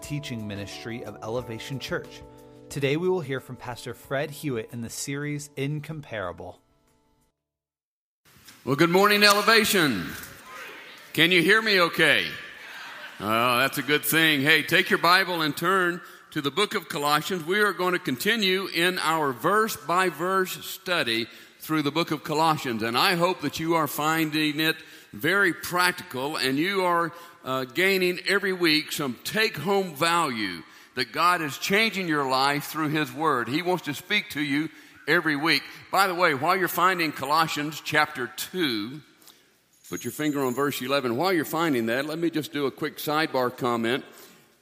Teaching ministry of Elevation Church. Today we will hear from Pastor Fred Hewitt in the series Incomparable. Well, good morning, Elevation. Can you hear me okay? Oh, that's a good thing. Hey, take your Bible and turn to the book of Colossians. We are going to continue in our verse by verse study through the book of Colossians, and I hope that you are finding it very practical and you are uh, gaining every week some take home value that God is changing your life through His Word. He wants to speak to you every week. By the way, while you're finding Colossians chapter 2, put your finger on verse 11. While you're finding that, let me just do a quick sidebar comment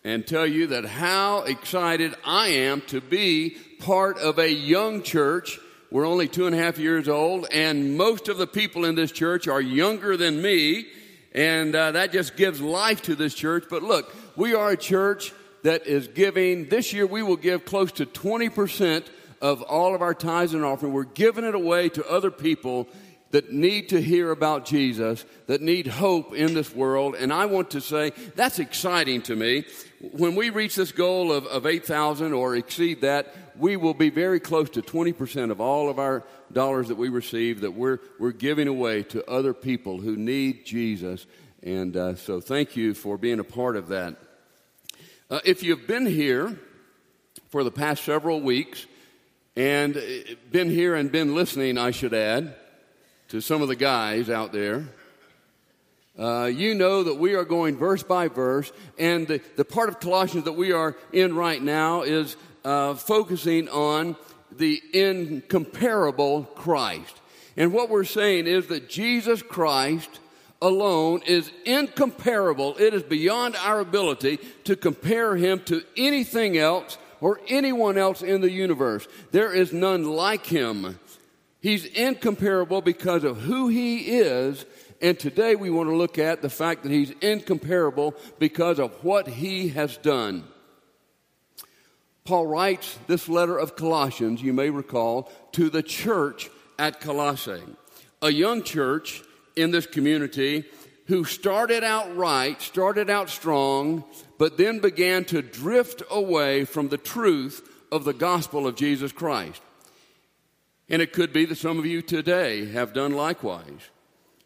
and tell you that how excited I am to be part of a young church. We're only two and a half years old, and most of the people in this church are younger than me. And uh, that just gives life to this church. But look, we are a church that is giving, this year we will give close to 20% of all of our tithes and offering. We're giving it away to other people that need to hear about Jesus, that need hope in this world. And I want to say that's exciting to me. When we reach this goal of, of 8,000 or exceed that, we will be very close to 20% of all of our dollars that we receive that we're, we're giving away to other people who need Jesus. And uh, so thank you for being a part of that. Uh, if you've been here for the past several weeks and uh, been here and been listening, I should add, to some of the guys out there, uh, you know that we are going verse by verse, and the, the part of Colossians that we are in right now is uh, focusing on the incomparable Christ. And what we're saying is that Jesus Christ alone is incomparable. It is beyond our ability to compare him to anything else or anyone else in the universe. There is none like him. He's incomparable because of who he is. And today we want to look at the fact that he's incomparable because of what he has done. Paul writes this letter of Colossians, you may recall, to the church at Colossae, a young church in this community who started out right, started out strong, but then began to drift away from the truth of the gospel of Jesus Christ. And it could be that some of you today have done likewise.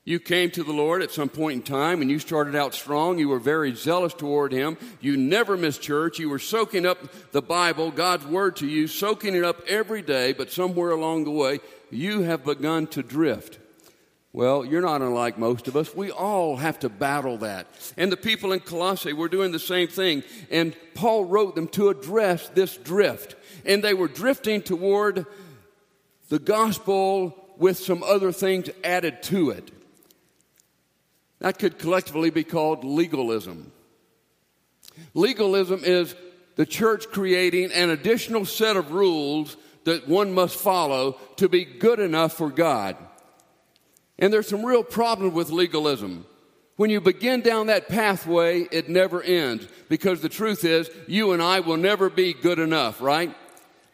You came to the Lord at some point in time and you started out strong. You were very zealous toward Him. You never missed church. You were soaking up the Bible, God's Word to you, soaking it up every day, but somewhere along the way, you have begun to drift. Well, you're not unlike most of us. We all have to battle that. And the people in Colossae were doing the same thing. And Paul wrote them to address this drift. And they were drifting toward the gospel with some other things added to it. That could collectively be called legalism. Legalism is the church creating an additional set of rules that one must follow to be good enough for God. And there's some real problems with legalism. When you begin down that pathway, it never ends because the truth is, you and I will never be good enough, right?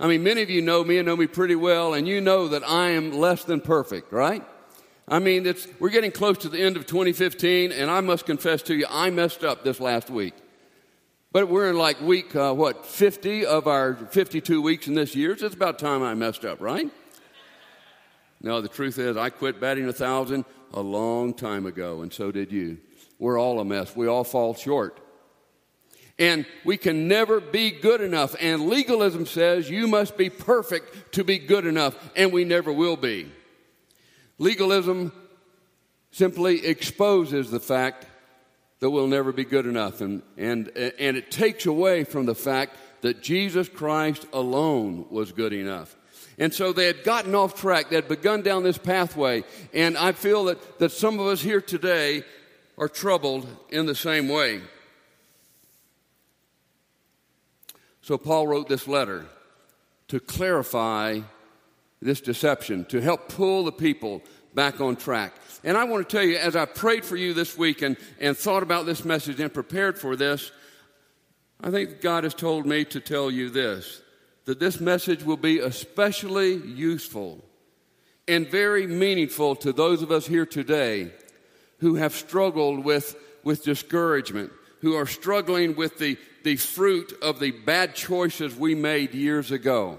I mean, many of you know me and know me pretty well, and you know that I am less than perfect, right? I mean, we're getting close to the end of 2015, and I must confess to you, I messed up this last week. But we're in like week, uh, what, 50 of our 52 weeks in this year. So it's about time I messed up, right? No, the truth is, I quit batting a thousand a long time ago, and so did you. We're all a mess. We all fall short. And we can never be good enough. And legalism says you must be perfect to be good enough, and we never will be. Legalism simply exposes the fact that we'll never be good enough, and, and, and it takes away from the fact that Jesus Christ alone was good enough. And so they had gotten off track, they had begun down this pathway, and I feel that, that some of us here today are troubled in the same way. So Paul wrote this letter to clarify this deception, to help pull the people back on track. And I want to tell you, as I prayed for you this week and, and thought about this message and prepared for this, I think God has told me to tell you this that this message will be especially useful and very meaningful to those of us here today who have struggled with, with discouragement, who are struggling with the, the fruit of the bad choices we made years ago.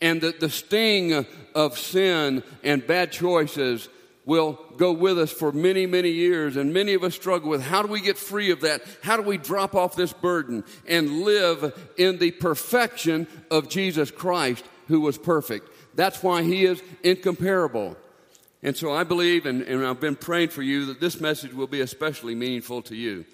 And that the sting of sin and bad choices will go with us for many, many years. And many of us struggle with how do we get free of that? How do we drop off this burden and live in the perfection of Jesus Christ, who was perfect? That's why he is incomparable. And so I believe, and, and I've been praying for you, that this message will be especially meaningful to you.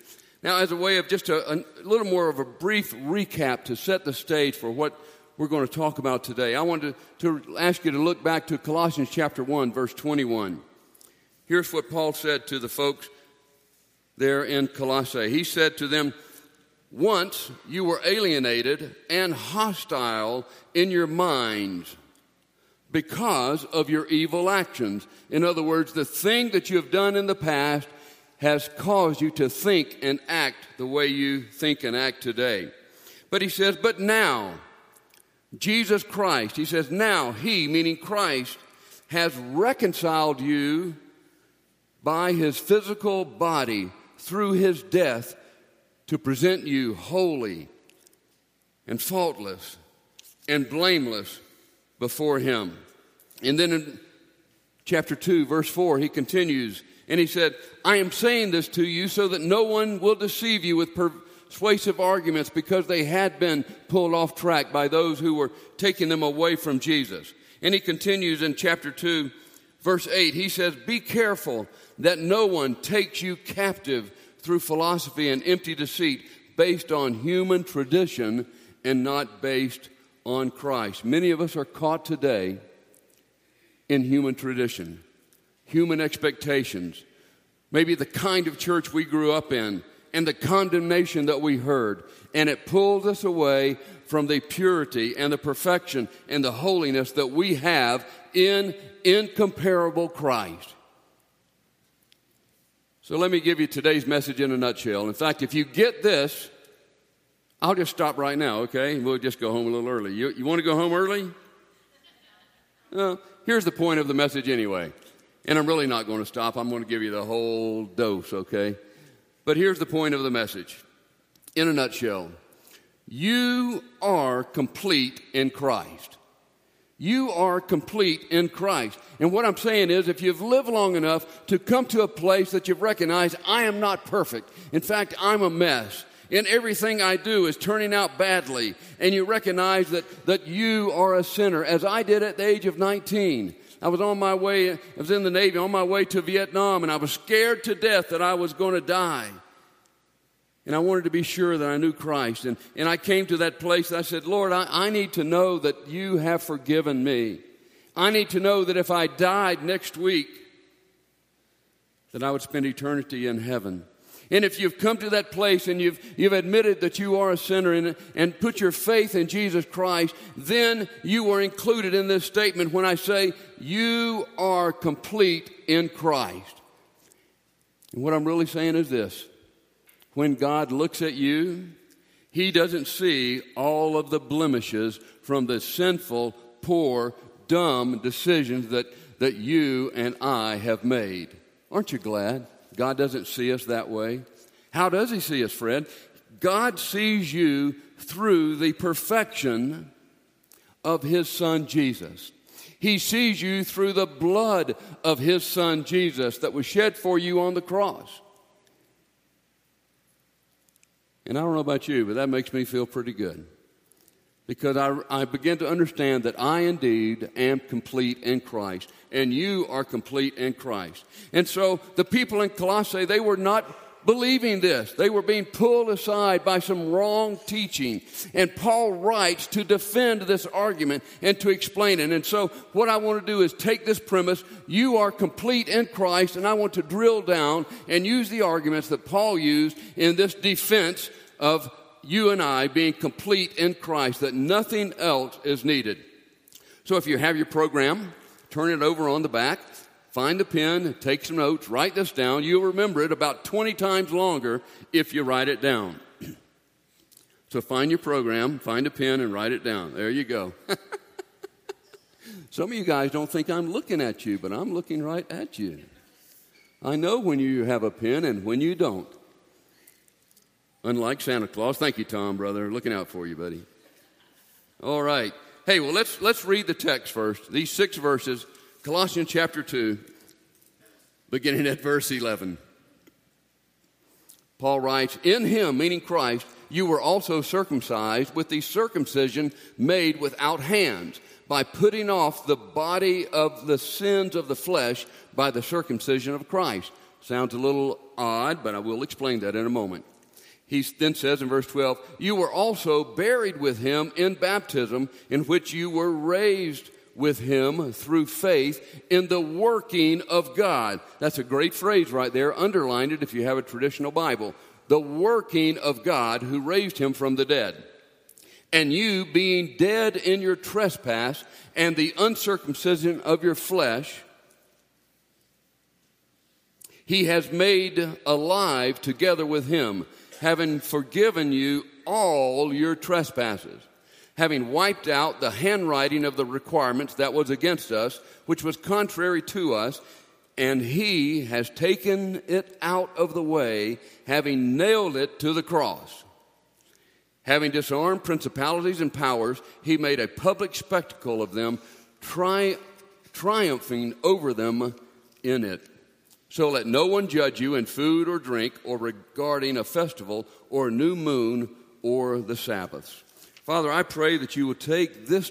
Now, as a way of just a, a, little more of a brief recap to set the stage for what we're going to talk about today, I want to, to ask you to look back to Colossians chapter 1, verse 21. Here's what Paul said to the folks there in Colossae. He said to them, Once you were alienated and hostile in your minds because of your evil actions. In other words, the thing that you have done in the past has caused you to think and act the way you think and act today. But he says, but now, Jesus Christ, he says, now he, meaning Christ, has reconciled you by his physical body through his death to present you holy and faultless and blameless before him. And then in chapter 2, verse 4, he continues and he said, I am saying this to you so that no one will deceive you with persuasive arguments because they had been pulled off track by those who were taking them away from Jesus. And he continues in chapter 2, verse 8. He says, Be careful that no one takes you captive through philosophy and empty deceit based on human tradition and not based on Christ. Many of us are caught today in human tradition human expectations, maybe the kind of church we grew up in, and the condemnation that we heard. And it pulled us away from the purity and the perfection and the holiness that we have in incomparable Christ. So let me give you today's message in a nutshell. In fact, if you get this, I'll just stop right now, okay? We'll just go home a little early. You, you want to go home early? Well, here's the point of the message anyway. And I'm really not going to stop. I'm going to give you the whole dose, okay? But here's the point of the message in a nutshell you are complete in Christ. You are complete in Christ. And what I'm saying is, if you've lived long enough to come to a place that you've recognized, I am not perfect. In fact, I'm a mess. And everything I do is turning out badly. And you recognize that, that you are a sinner, as I did at the age of 19. I was on my way, I was in the Navy on my way to Vietnam, and I was scared to death that I was going to die. And I wanted to be sure that I knew Christ. And, and I came to that place and I said, Lord, I, I need to know that you have forgiven me. I need to know that if I died next week, that I would spend eternity in heaven. And if you've come to that place and you've, you've admitted that you are a sinner and, and put your faith in Jesus Christ, then you are included in this statement when I say you are complete in Christ. And what I'm really saying is this when God looks at you, He doesn't see all of the blemishes from the sinful, poor, dumb decisions that, that you and I have made. Aren't you glad? God doesn't see us that way. How does He see us, Fred? God sees you through the perfection of His Son Jesus. He sees you through the blood of His Son Jesus that was shed for you on the cross. And I don't know about you, but that makes me feel pretty good. Because I, I begin to understand that I indeed am complete in Christ and you are complete in Christ. And so the people in Colossae, they were not believing this. They were being pulled aside by some wrong teaching. And Paul writes to defend this argument and to explain it. And so what I want to do is take this premise, you are complete in Christ, and I want to drill down and use the arguments that Paul used in this defense of you and I being complete in Christ, that nothing else is needed. So if you have your program, turn it over on the back, find a pen, take some notes, write this down. You'll remember it about 20 times longer if you write it down. so find your program, find a pen, and write it down. There you go. Some of you guys don't think I'm looking at you, but I'm looking right at you. I know when you have a pen and when you don't. Unlike Santa Claus. Thank you, Tom, brother. Looking out for you, buddy. All right. Hey, well, let's, let's read the text first. These six verses, Colossians chapter 2, beginning at verse 11. Paul writes, In him, meaning Christ, you were also circumcised with the circumcision made without hands, by putting off the body of the sins of the flesh by the circumcision of Christ. Sounds a little odd, but I will explain that in a moment. He then says in verse 12, You were also buried with him in baptism, in which you were raised with him through faith in the working of God. That's a great phrase right there. Underline it if you have a traditional Bible. The working of God who raised him from the dead. And you, being dead in your trespass and the uncircumcision of your flesh, he has made alive together with him, having forgiven you all your trespasses having wiped out the handwriting of the requirements that was against us, which was contrary to us, and he has taken it out of the way, having nailed it to the cross. Having disarmed principalities and powers, he made a public spectacle of them, tri- triumphing over them in it. So let no one judge you in food or drink, or regarding a festival, or a new moon, or the Sabbaths. Father, I pray that you will take this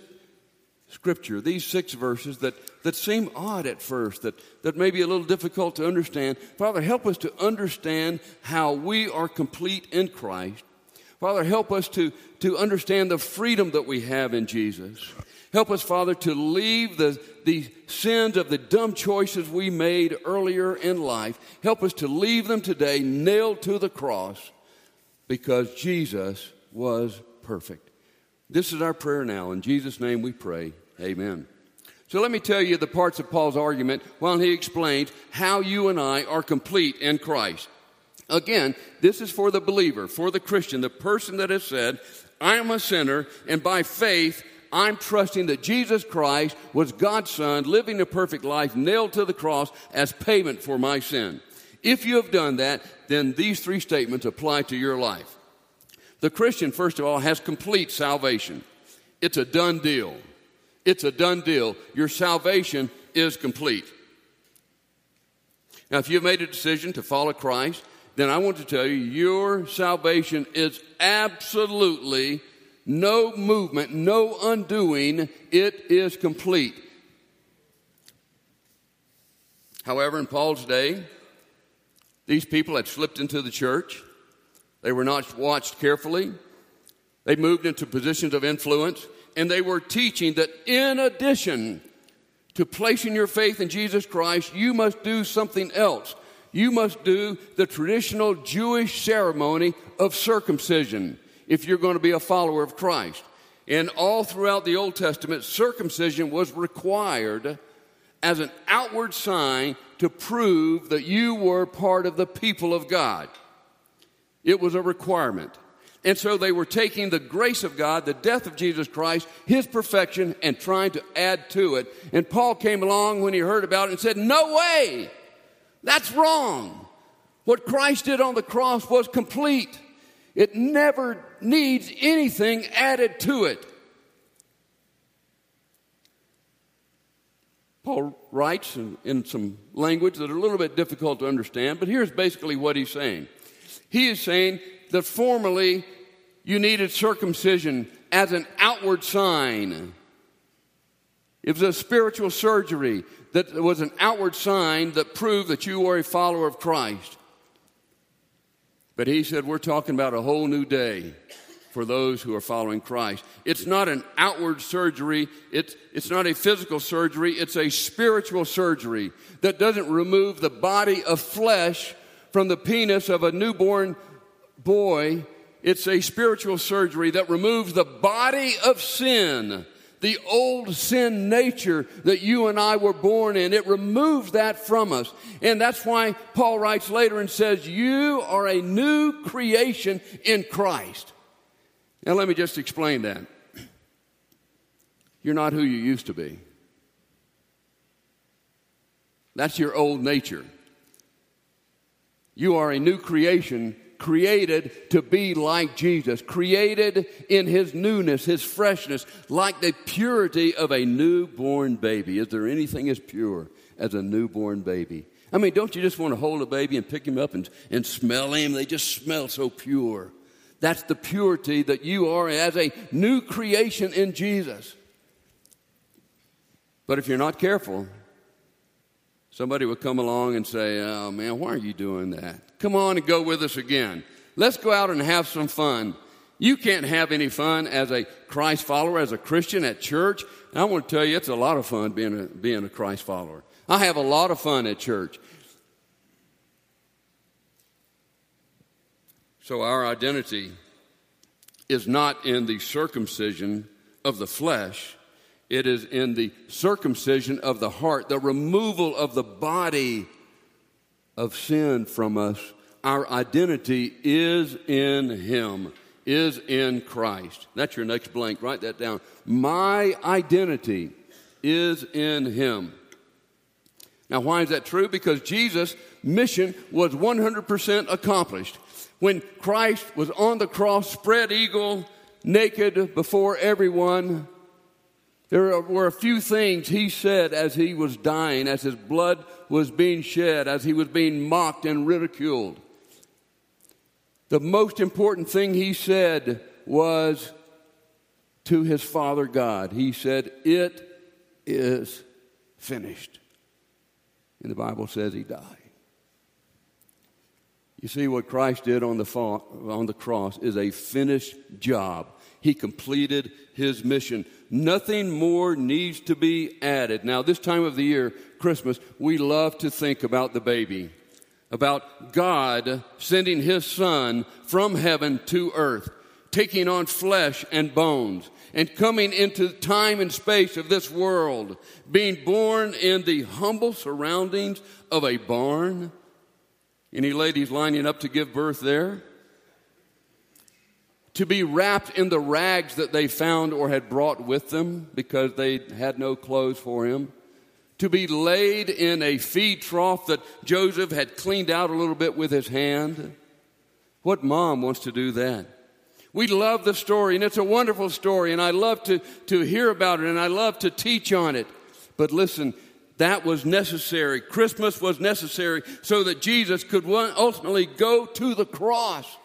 scripture, these six verses that, that seem odd at first, that, that may be a little difficult to understand. Father, help us to understand how we are complete in Christ. Father, help us to, to understand the freedom that we have in Jesus. Help us, Father, to leave the, the sins of the dumb choices we made earlier in life. Help us to leave them today nailed to the cross because Jesus was perfect. This is our prayer now. In Jesus' name we pray. Amen. So let me tell you the parts of Paul's argument while he explains how you and I are complete in Christ. Again, this is for the believer, for the Christian, the person that has said, I am a sinner, and by faith, I'm trusting that Jesus Christ was God's Son, living a perfect life, nailed to the cross as payment for my sin. If you have done that, then these three statements apply to your life. The Christian, first of all, has complete salvation. It's a done deal. It's a done deal. Your salvation is complete. Now, if you've made a decision to follow Christ, then I want to tell you your salvation is absolutely no movement, no undoing. It is complete. However, in Paul's day, these people had slipped into the church. They were not watched carefully. They moved into positions of influence, and they were teaching that in addition to placing your faith in Jesus Christ, you must do something else. You must do the traditional Jewish ceremony of circumcision if you're going to be a follower of Christ. And all throughout the Old Testament, circumcision was required as an outward sign to prove that you were part of the people of God. It was a requirement. And so they were taking the grace of God, the death of Jesus Christ, his perfection, and trying to add to it. And Paul came along when he heard about it and said, No way! That's wrong. What Christ did on the cross was complete. It never needs anything added to it. Paul writes in, in, some language that are a little bit difficult to understand, but here's basically what he's saying. He is saying that formerly you needed circumcision as an outward sign. It was a spiritual surgery that was an outward sign that proved that you were a follower of Christ. But he said, We're talking about a whole new day for those who are following Christ. It's not an outward surgery, it's, it's not a physical surgery, it's a spiritual surgery that doesn't remove the body of flesh from the penis of a newborn boy, it's a spiritual surgery that removes the body of sin, the old sin nature that you and I were born in. It removes that from us. And that's why Paul writes later and says, You are a new creation in Christ. Now, let me just explain that. You're not who you used to be. That's your old nature. You are a new creation created to be like Jesus, created in his newness, his freshness, like the purity of a newborn baby. Is there anything as pure as a newborn baby? I mean, don't you just want to hold a baby and pick him up and, and smell him? They just smell so pure. That's the purity that you are as a new creation in Jesus. But if you're not careful, somebody would come along and say, Oh man, why are you doing that? Come on and go with us again. Let's go out and have some fun. You can't have any fun as a Christ follower, as a Christian at church. And I want to tell you, it's a lot of fun being a, being a Christ follower. I have a lot of fun at church. So our identity is not in the circumcision of the flesh, it is in the circumcision of the heart, the removal of the body of sin from us. Our identity is in Him, is in Christ. That's your next blank. Write that down. My identity is in Him. Now, why is that true? Because Jesus' mission was 100% accomplished. When Christ was on the cross, spread eagle, naked before everyone, there were a few things he said as he was dying, as his blood was being shed, as he was being mocked and ridiculed. The most important thing he said was to his Father God. He said, It is finished. And the Bible says he died. You see, what Christ did on the, fa- on the cross is a finished job. He completed his mission. Nothing more needs to be added. Now, this time of the year, Christmas, we love to think about the baby, about God sending his son from heaven to earth, taking on flesh and bones, and coming into time and space of this world, being born in the humble surroundings of a barn. Any ladies lining up to give birth there? To be wrapped in the rags that they found or had brought with them because they had no clothes for him. To be laid in a feed trough that Joseph had cleaned out a little bit with his hand. What mom wants to do that? We love the story, and it's a wonderful story, and I love to, to hear about it, and I love to teach on it. But listen, that was necessary. Christmas was necessary so that Jesus could ultimately go to the cross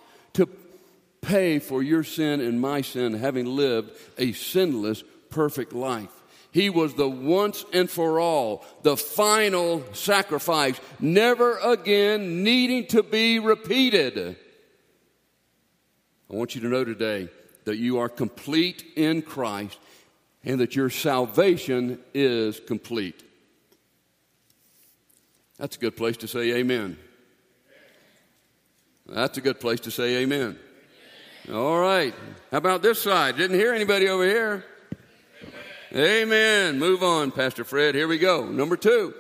pay for your sin and my sin, having lived a sinless, perfect life. He was the once and for all, the final sacrifice, never again needing to be repeated. I want you to know today that you are complete in Christ and that your salvation is complete. That's a good place to say amen. That's a good place to say amen. All right. How about this side? Didn't hear anybody over here. Amen. Move on, Pastor Fred. Here we go. Number two,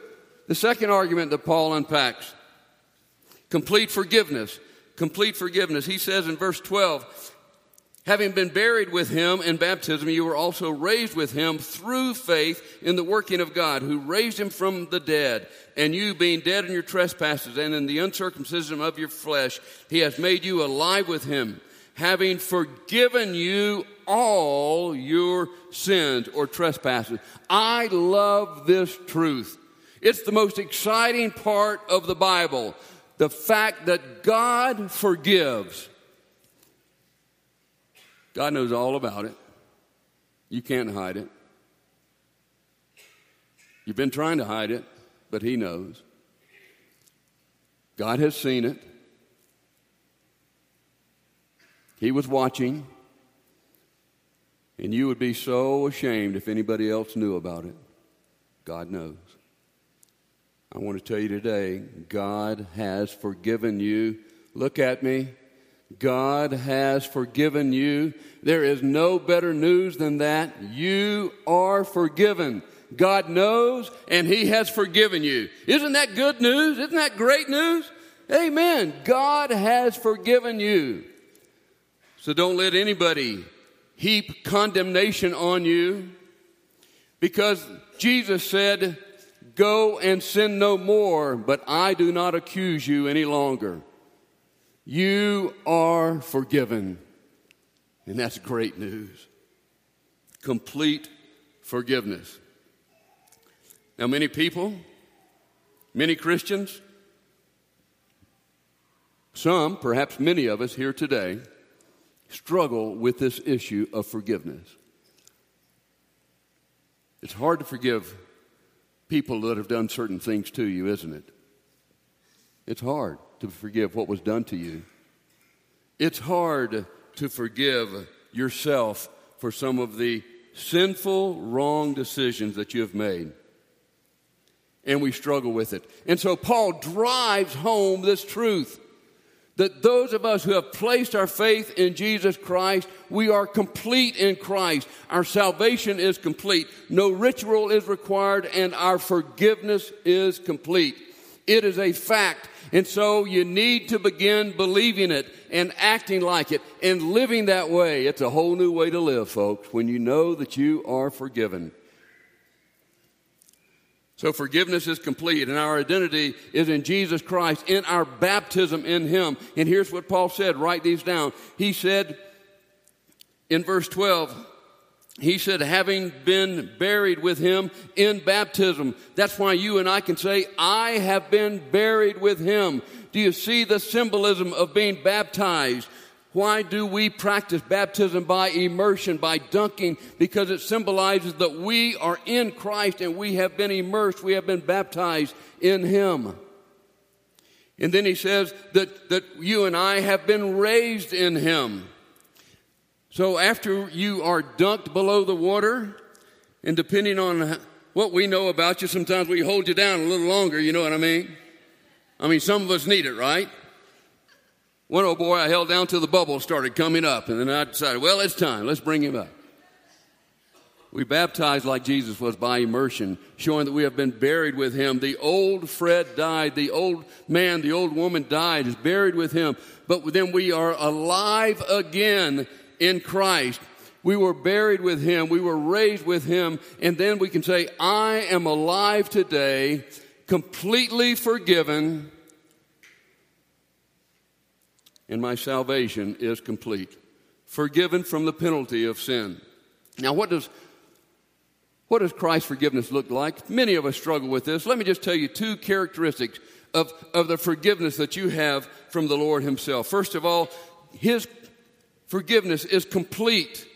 the second argument that Paul unpacks complete forgiveness complete forgiveness. He says in verse 12, Having been buried with him in baptism, you were also raised with him through faith in the working of God, who raised him from the dead. And you, being dead in your trespasses and in the uncircumcision of your flesh, he has made you alive with him, having forgiven you all your sins or trespasses. I love this truth. It's the most exciting part of the Bible the fact that God forgives. God knows all about it. You can't hide it. You've been trying to hide it, but He knows. God has seen it. He was watching. And you would be so ashamed if anybody else knew about it. God knows. I want to tell you today God has forgiven you. Look at me. God has forgiven you. There is no better news than that. You are forgiven. God knows and He has forgiven you. Isn't that good news? Isn't that great news? Amen. God has forgiven you. So don't let anybody heap condemnation on you because Jesus said, Go and sin no more, but I do not accuse you any longer. You are forgiven. And that's great news. Complete forgiveness. Now, many people, many Christians, some, perhaps many of us here today, struggle with this issue of forgiveness. It's hard to forgive people that have done certain things to you, isn't it? It's hard to forgive what was done to you. It's hard to forgive yourself for some of the sinful, wrong decisions that you have made. And we struggle with it. And so Paul drives home this truth that those of us who have placed our faith in Jesus Christ, we are complete in Christ. Our salvation is complete. No ritual is required, and our forgiveness is complete. It is a fact. And so you need to begin believing it and acting like it and living that way. It's a whole new way to live, folks, when you know that you are forgiven. So forgiveness is complete, and our identity is in Jesus Christ, in our baptism in Him. And here's what Paul said write these down. He said in verse 12, he said, having been buried with him in baptism. That's why you and I can say, I have been buried with him. Do you see the symbolism of being baptized? Why do we practice baptism by immersion, by dunking? Because it symbolizes that we are in Christ and we have been immersed, we have been baptized in Him. And then he says that, that you and I have been raised in Him. So after you are dunked below the water, and depending on what we know about you, sometimes we hold you down a little longer, you know what I mean? I mean, some of us need it, right? One old boy I held down till the bubble started coming up, and then I decided, well, it's time. Let's bring him up. We baptized like Jesus was by immersion, showing that we have been buried with him. The old Fred died. The old man, the old woman died, is buried with him. But then we are alive again in Christ. We were buried with him. We were raised with him. And then we can say, I am alive today, completely forgiven and my salvation is complete. Forgiven from the penalty of sin. Now, what does what does Christ's forgiveness look like? Many of us struggle with this. Let me just tell you two characteristics of, of the forgiveness that you have from the Lord Himself. First of all, His forgiveness is complete.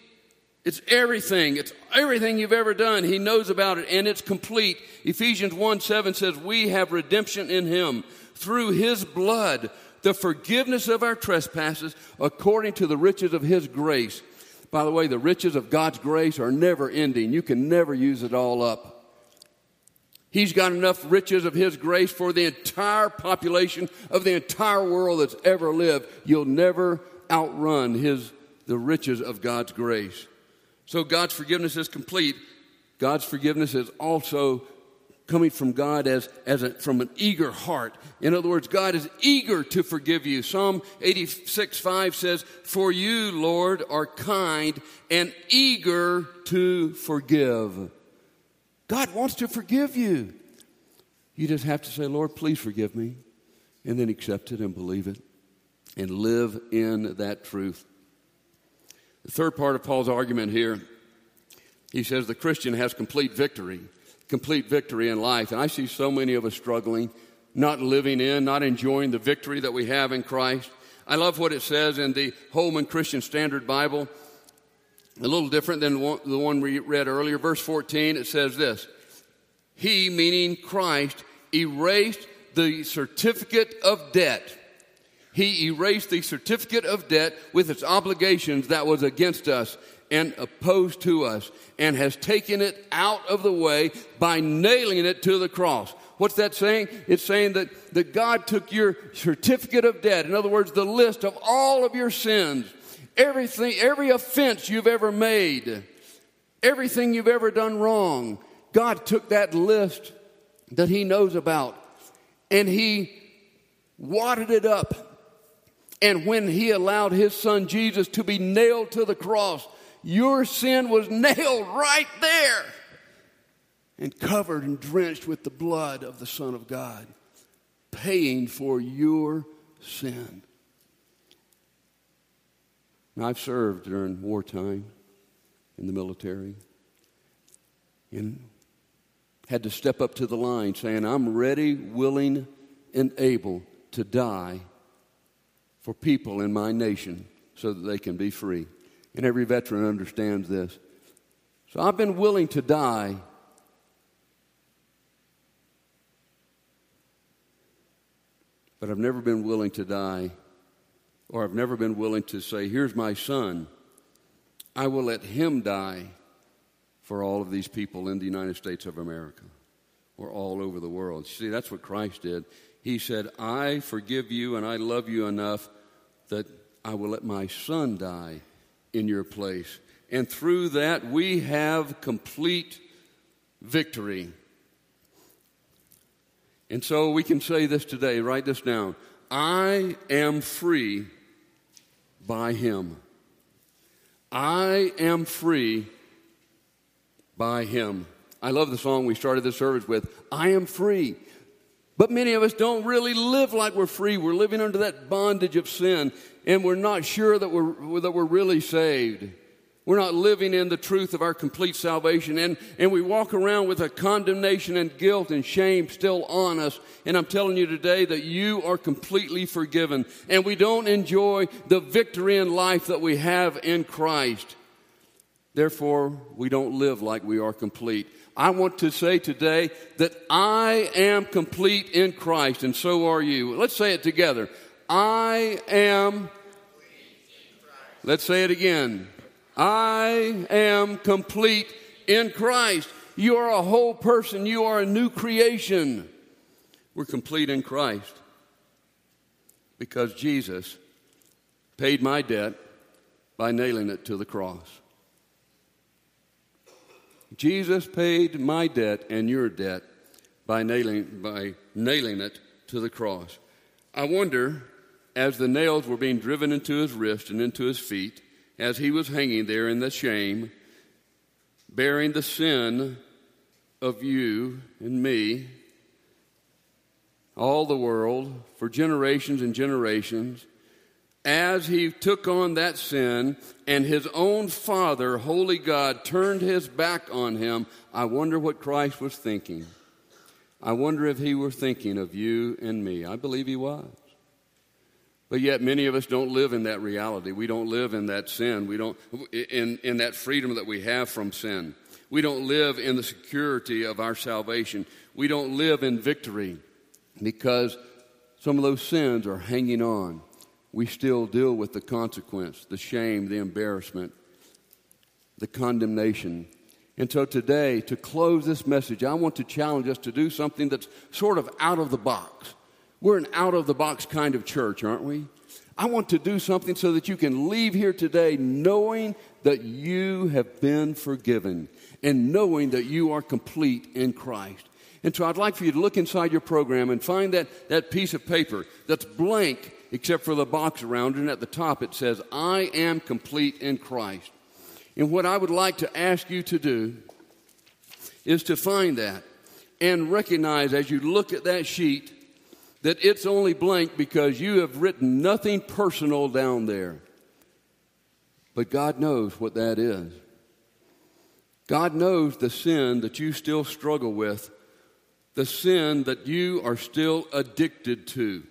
It's everything. It's everything you've ever done. He knows about it and it's complete. Ephesians 1 7 says, We have redemption in Him through His blood the forgiveness of our trespasses according to the riches of His grace. By the way, the riches of God's grace are never ending. You can never use it all up. He's got enough riches of His grace for the entire population of the entire world that's ever lived. You'll never outrun His, the riches of God's grace. So God's forgiveness is complete. God's forgiveness is also coming from God as, as a, from an eager heart. In other words, God is eager to forgive you. Psalm 86 5 says, For you, Lord, are kind and eager to forgive. God wants to forgive you. You just have to say, Lord, please forgive me. And then accept it and believe it and live in that truth. The third part of Paul's argument here, he says the Christian has complete victory complete victory in life. And I see so many of us struggling, not living in, not enjoying the victory that we have in Christ. I love what it says in the Holman Christian Standard Bible. A little different than the one we read earlier. Verse 14, it says this He, meaning Christ, erased the certificate of debt. He erased the certificate of debt with its obligations that was against us and opposed to us and has taken it out of the way by nailing it to the cross. What's that saying? It's saying that, that God took your certificate of debt, in other words, the list of all of your sins, everything, every offense you've ever made, everything you've ever done wrong. God took that list that He knows about and He wadded it up. And when He allowed His Son Jesus to be nailed to the cross, your sin was nailed right there and covered and drenched with the blood of the Son of God, paying for your sin. And I've served during wartime in the military and had to step up to the line saying, I'm ready, willing, and able to die for people in my nation so that they can be free. And every veteran understands this. So I've been willing to die. But I've never been willing to die, or I've never been willing to say, Here's my son. I will let him die for all of these people in the United States of America or all over the world. See, that's what Christ did. He said, I forgive you and I love you enough that I will let my son die in your place. And through that, we have complete victory. And so we can say this today, write this down. I am free by him. I am free by him. I love the song we started the service with I am free. But many of us don't really live like we're free. We're living under that bondage of sin, and we're not sure that we're, that we're really saved. We're not living in the truth of our complete salvation. And, and we walk around with a condemnation and guilt and shame still on us. And I'm telling you today that you are completely forgiven. And we don't enjoy the victory in life that we have in Christ. Therefore, we don't live like we are complete. I want to say today that I am complete in Christ, and so are you. Let's say it together. I am. Let's say it again. I am complete in Christ. You are a whole person. You are a new creation. We're complete in Christ because Jesus paid my debt by nailing it to the cross. Jesus paid my debt and your debt by nailing, by nailing it to the cross. I wonder, as the nails were being driven into his wrist and into his feet, as he was hanging there in the shame, bearing the sin of you and me, all the world, for generations and generations, as he took on that sin and his own Father, Holy God, turned his back on him, I wonder what Christ was thinking. I wonder if he were thinking of you and me. I believe he was. But yet, many of us don't live in that reality. We don't live in that sin. We don't, in, in that freedom that we have from sin. We don't live in the security of our salvation. We don't live in victory because some of those sins are hanging on we still deal with the consequence, the shame, the embarrassment, the condemnation. And so today, to close this message, I want to challenge us to do something that's sort of out of the box. We're an out of the box kind of church, aren't we? I want to do something so that you can leave here today knowing that you have been forgiven and knowing that you are complete in Christ. And so I'd like for you to look inside your program and find that, that piece of paper that's blank except for the box around it. And at the top it says, I am complete in Christ. And what I would like to ask you to do is to find that and recognize as you look at that sheet that it's only blank because you have written nothing personal down there. But God knows what that is. God knows the sin that you still struggle with, the sin that you are still addicted to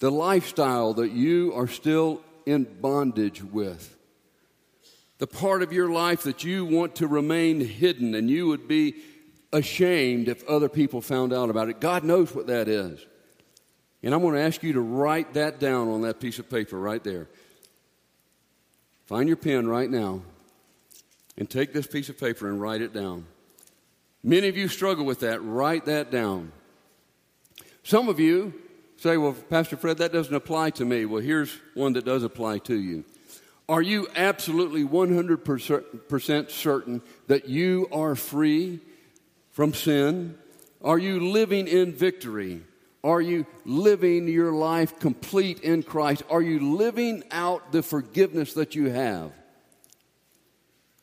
the lifestyle that you are still in bondage with, the part of your life that you want to remain hidden and you would be ashamed if other people found out about it. God knows what that is. And I'm going to ask you to write that down on that piece of paper right there. Find your pen right now and take this piece of paper and write it down. Many of you struggle with that. Write that down. Some of you say, well, Pastor Fred, that doesn't apply to me. Well, here's one that does apply to you. Are you absolutely 100% certain that you are free from sin? Are you living in victory? Are you living your life complete in Christ? Are you living out the forgiveness that you have?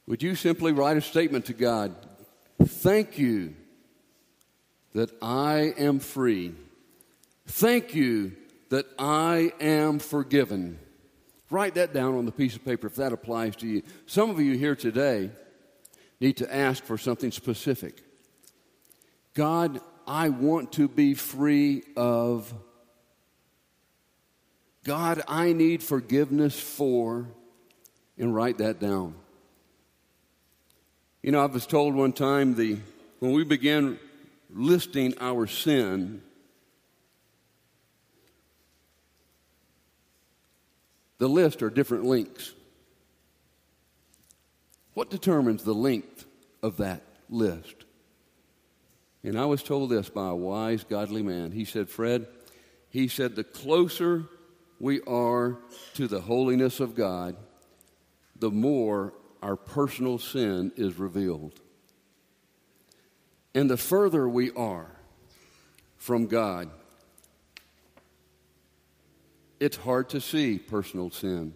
Would you simply write a statement to God? Thank you that I am free Thank you that I am forgiven. Write that down on the piece of paper if that applies to you. Some of you here today need to ask for something specific. God, I want to be free of. God, I need forgiveness for, and write that down. You know, I was told one time the when we began listing our sin, the list are different links. What determines the length of that list? And I was told this by a wise, godly man. He said, Fred, he said, the closer we are to the holiness of God, the more our personal sin is revealed. And the further we are from God, it's hard to see personal sin.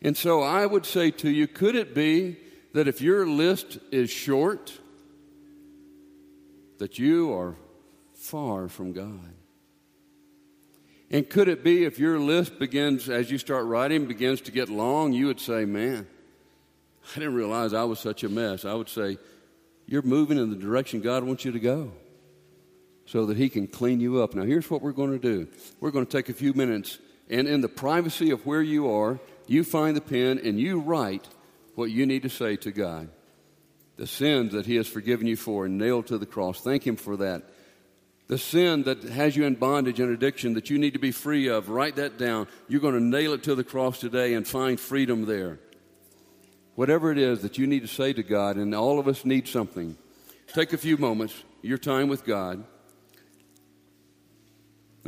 And so I would say to you could it be that if your list is short, that you are far from God? And could it be if your list begins, as you start writing, begins to get long, you would say, Man, I didn't realize I was such a mess. I would say, You're moving in the direction God wants you to go so that He can clean you up. Now, here's what we're going to do we're going to take a few minutes, and in the privacy of where you are, you find the pen and you write what you need to say to God. The sins that He has forgiven you for and nailed to the cross. Thank Him for that. The sin that has you in bondage and addiction that you need to be free of, write that down. You're going to nail it to the cross today and find freedom there. Whatever it is that you need to say to God, and all of us need something, take a few moments, your time with God.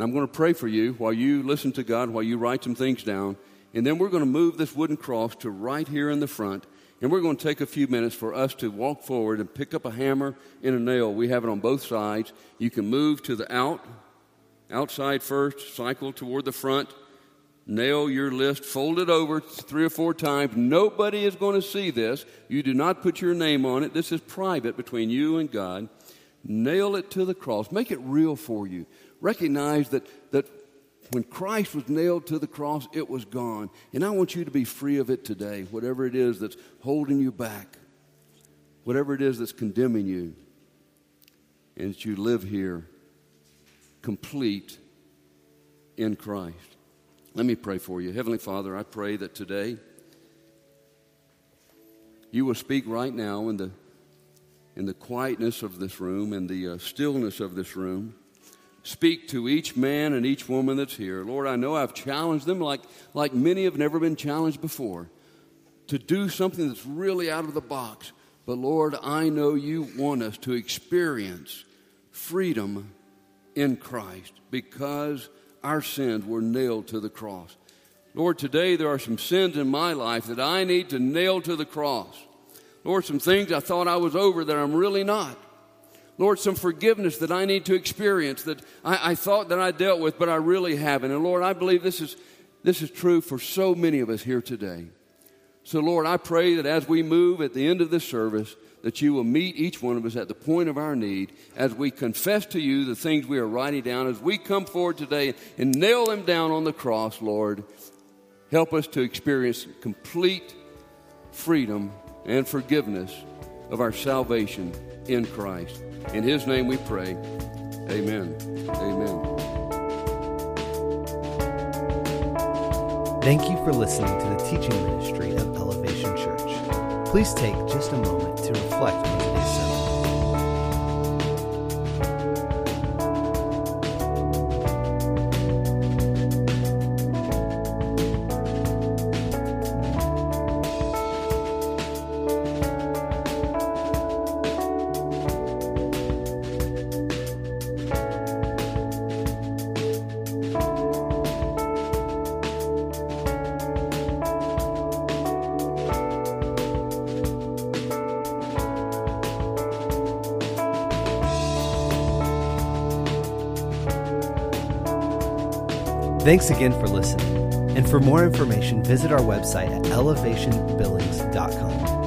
And I'm going to pray for you while you listen to God, while you write some things down. And then we're going to move this wooden cross to right here in the front. And we're going to take a few minutes for us to walk forward and pick up a hammer and a nail. We have it on both sides. You can move to the out, outside first, cycle toward the front, nail your list, fold it over three or four times. Nobody is going to see this. You do not put your name on it. This is private between you and God. Nail it to the cross. Make it real for you. Recognize that, that when Christ was nailed to the cross, it was gone. And I want you to be free of it today, whatever it is that's holding you back, whatever it is that's condemning you, and that you live here complete in Christ. Let me pray for you. Heavenly Father, I pray that today you will speak right now in the, in the quietness of this room and the uh, stillness of this room speak to each man and each woman that's here. Lord, I know I've challenged them like, like many have never been challenged before to do something that's really out of the box. But Lord, I know you want us to experience freedom in Christ because our sins were nailed to the cross. Lord, today there are some sins in my life that I need to nail to the cross. Lord, some things I thought I was over that I'm really not. Lord, some forgiveness that I need to experience that I, I, thought that I dealt with, but I really haven't. And Lord, I believe this is, this is true for so many of us here today. So, Lord, I pray that as we move at the end of this service, that you will meet each one of us at the point of our need as we confess to you the things we are writing down, as we come forward today and nail them down on the cross, Lord. Help us to experience complete freedom and forgiveness of our salvation in Christ. In His name we pray. Amen. Amen. Thank you for listening to the teaching ministry of Elevation Church. Please take just a moment to reflect on today's sermon. Thanks again for listening. And for more information, visit our website at elevationbillings.com.